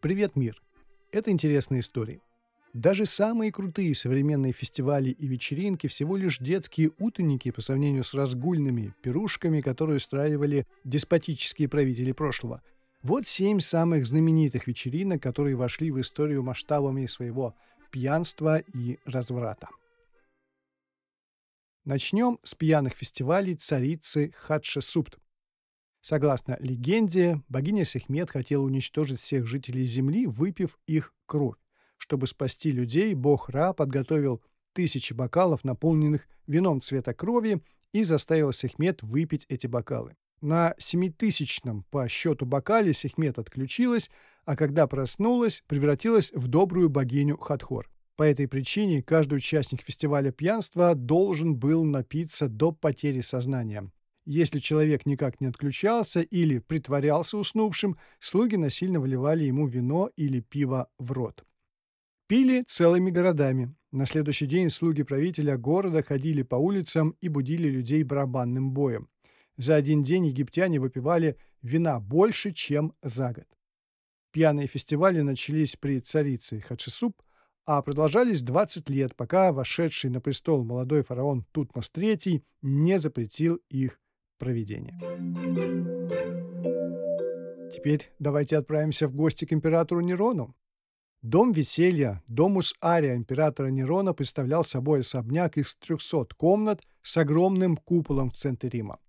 Привет, мир! Это интересная история. Даже самые крутые современные фестивали и вечеринки всего лишь детские утренники по сравнению с разгульными пирушками, которые устраивали деспотические правители прошлого. Вот семь самых знаменитых вечеринок, которые вошли в историю масштабами своего пьянства и разврата. Начнем с пьяных фестивалей царицы Хатшесупт. Согласно легенде, богиня Сехмет хотела уничтожить всех жителей Земли, выпив их кровь. Чтобы спасти людей, бог Ра подготовил тысячи бокалов, наполненных вином цвета крови, и заставил Сехмет выпить эти бокалы. На семитысячном по счету бокале Сехмет отключилась, а когда проснулась, превратилась в добрую богиню Хатхор. По этой причине каждый участник фестиваля пьянства должен был напиться до потери сознания. Если человек никак не отключался или притворялся уснувшим, слуги насильно вливали ему вино или пиво в рот. Пили целыми городами. На следующий день слуги правителя города ходили по улицам и будили людей барабанным боем. За один день египтяне выпивали вина больше, чем за год. Пьяные фестивали начались при царице Хатшесуп, а продолжались 20 лет, пока вошедший на престол молодой фараон Тутмос III не запретил их проведения. Теперь давайте отправимся в гости к императору Нерону. Дом веселья, домус Ария императора Нерона представлял собой особняк из 300 комнат с огромным куполом в центре Рима.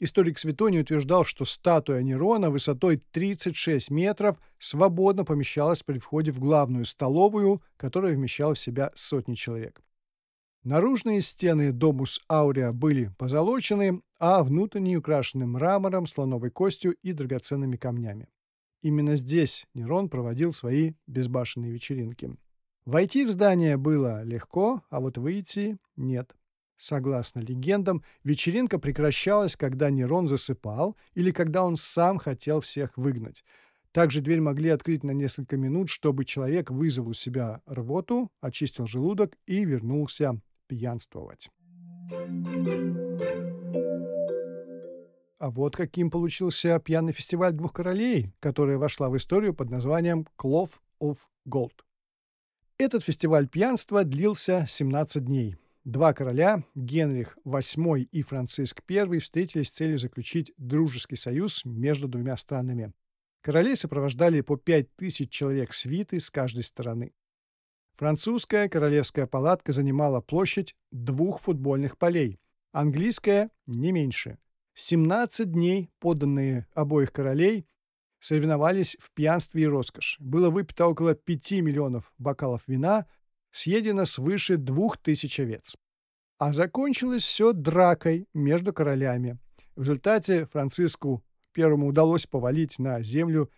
Историк Светоний утверждал, что статуя Нерона высотой 36 метров свободно помещалась при входе в главную столовую, которая вмещала в себя сотни человек. Наружные стены Домус Аурия были позолочены, а внутренние украшены мрамором, слоновой костью и драгоценными камнями. Именно здесь Нерон проводил свои безбашенные вечеринки. Войти в здание было легко, а вот выйти — нет. Согласно легендам, вечеринка прекращалась, когда Нерон засыпал или когда он сам хотел всех выгнать. Также дверь могли открыть на несколько минут, чтобы человек вызвал у себя рвоту, очистил желудок и вернулся пьянствовать. А вот каким получился пьяный фестиваль двух королей, которая вошла в историю под названием Cloth of Gold. Этот фестиваль пьянства длился 17 дней. Два короля, Генрих VIII и Франциск I, встретились с целью заключить дружеский союз между двумя странами. Королей сопровождали по 5000 человек свиты с каждой стороны. Французская королевская палатка занимала площадь двух футбольных полей, английская – не меньше. 17 дней подданные обоих королей соревновались в пьянстве и роскошь. Было выпито около 5 миллионов бокалов вина, съедено свыше двух тысяч овец. А закончилось все дракой между королями. В результате Франциску первому удалось повалить на землю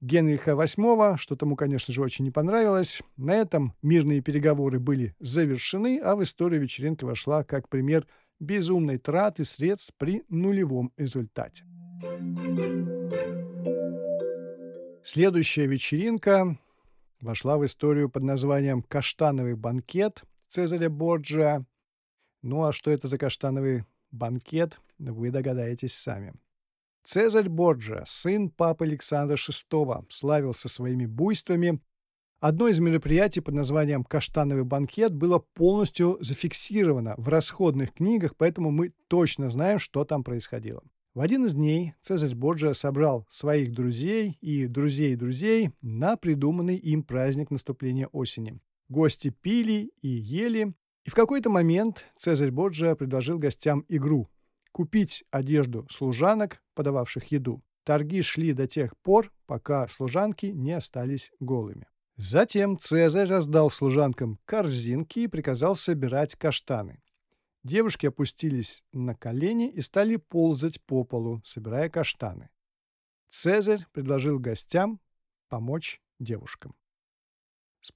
Генриха VIII, что тому, конечно же, очень не понравилось. На этом мирные переговоры были завершены, а в историю вечеринка вошла как пример безумной траты средств при нулевом результате. Следующая вечеринка вошла в историю под названием «Каштановый банкет» Цезаря Борджиа. Ну а что это за каштановый банкет, вы догадаетесь сами. Цезарь Борджиа, сын папы Александра VI, славился своими буйствами. Одно из мероприятий под названием «Каштановый банкет» было полностью зафиксировано в расходных книгах, поэтому мы точно знаем, что там происходило. В один из дней Цезарь Борджиа собрал своих друзей и друзей друзей на придуманный им праздник наступления осени. Гости пили и ели, и в какой-то момент Цезарь Борджиа предложил гостям игру купить одежду служанок, подававших еду. Торги шли до тех пор, пока служанки не остались голыми. Затем Цезарь раздал служанкам корзинки и приказал собирать каштаны. Девушки опустились на колени и стали ползать по полу, собирая каштаны. Цезарь предложил гостям помочь девушкам.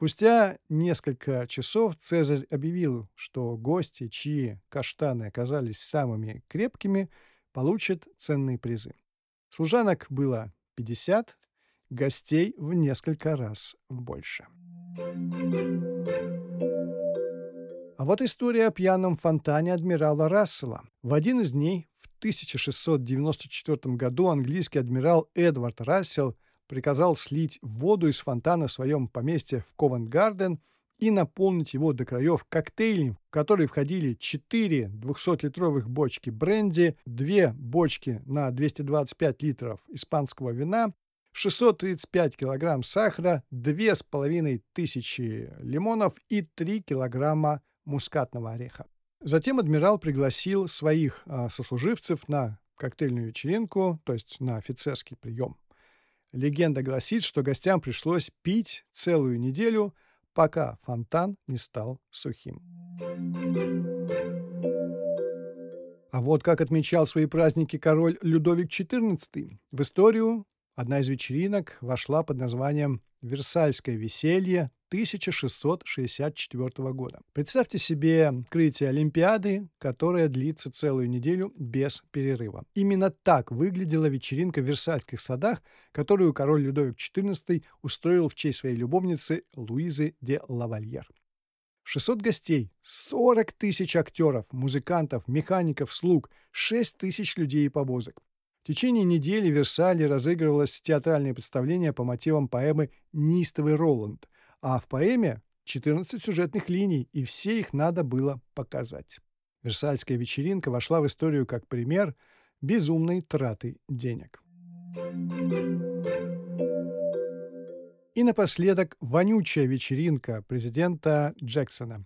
Спустя несколько часов Цезарь объявил, что гости, чьи каштаны оказались самыми крепкими, получат ценные призы. Служанок было 50, гостей в несколько раз больше. А вот история о пьяном фонтане адмирала Рассела. В один из дней в 1694 году английский адмирал Эдвард Рассел приказал слить воду из фонтана в своем поместье в Ковент-Гарден и наполнить его до краев коктейлем, в который входили 4 200-литровых бочки бренди, 2 бочки на 225 литров испанского вина, 635 килограмм сахара, 2500 лимонов и 3 килограмма мускатного ореха. Затем адмирал пригласил своих а, сослуживцев на коктейльную вечеринку, то есть на офицерский прием. Легенда гласит, что гостям пришлось пить целую неделю, пока фонтан не стал сухим. А вот как отмечал свои праздники король Людовик XIV. В историю одна из вечеринок вошла под названием «Версальское веселье 1664 года. Представьте себе открытие Олимпиады, которая длится целую неделю без перерыва. Именно так выглядела вечеринка в Версальских садах, которую король Людовик XIV устроил в честь своей любовницы Луизы де Лавальер. 600 гостей, 40 тысяч актеров, музыкантов, механиков, слуг, 6 тысяч людей и повозок. В течение недели в Версале разыгрывалось театральное представление по мотивам поэмы «Неистовый Роланд», а в поэме 14 сюжетных линий, и все их надо было показать. Версальская вечеринка вошла в историю как пример безумной траты денег. И напоследок вонючая вечеринка президента Джексона.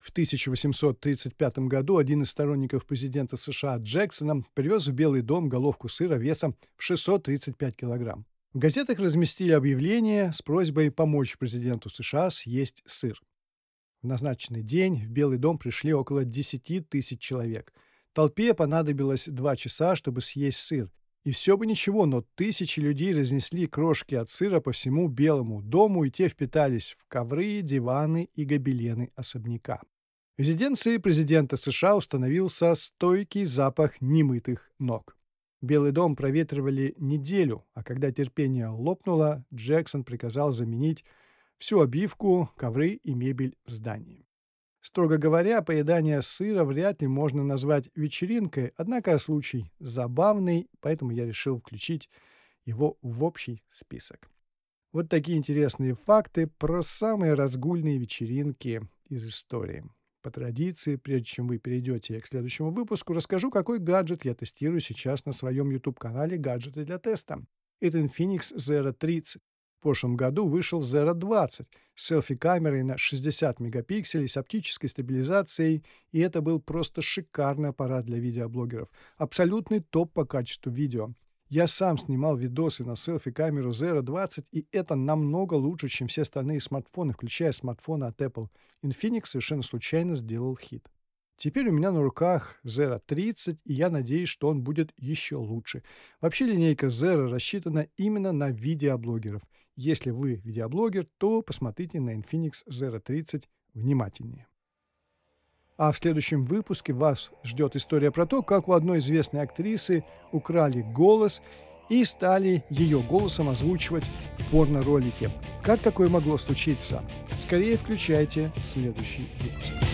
В 1835 году один из сторонников президента США Джексона привез в Белый дом головку сыра весом в 635 килограмм. В газетах разместили объявление с просьбой помочь президенту США съесть сыр. В назначенный день в Белый дом пришли около 10 тысяч человек. Толпе понадобилось два часа, чтобы съесть сыр. И все бы ничего, но тысячи людей разнесли крошки от сыра по всему Белому дому, и те впитались в ковры, диваны и гобелены особняка. В резиденции президента США установился стойкий запах немытых ног. Белый дом проветривали неделю, а когда терпение лопнуло, Джексон приказал заменить всю обивку, ковры и мебель в здании. Строго говоря, поедание сыра вряд ли можно назвать вечеринкой, однако случай забавный, поэтому я решил включить его в общий список. Вот такие интересные факты про самые разгульные вечеринки из истории. По традиции, прежде чем вы перейдете к следующему выпуску, расскажу, какой гаджет я тестирую сейчас на своем YouTube-канале «Гаджеты для теста». Это Infinix Zero 30. В прошлом году вышел Zero 20 с селфи-камерой на 60 мегапикселей с оптической стабилизацией, и это был просто шикарный аппарат для видеоблогеров. Абсолютный топ по качеству видео. Я сам снимал видосы на селфи-камеру Zero 20, и это намного лучше, чем все остальные смартфоны, включая смартфоны от Apple. Infinix совершенно случайно сделал хит. Теперь у меня на руках Zero 30, и я надеюсь, что он будет еще лучше. Вообще линейка Zero рассчитана именно на видеоблогеров. Если вы видеоблогер, то посмотрите на Infinix Zero 30 внимательнее. А в следующем выпуске вас ждет история про то, как у одной известной актрисы украли голос и стали ее голосом озвучивать порно-ролики. Как такое могло случиться? Скорее включайте следующий выпуск.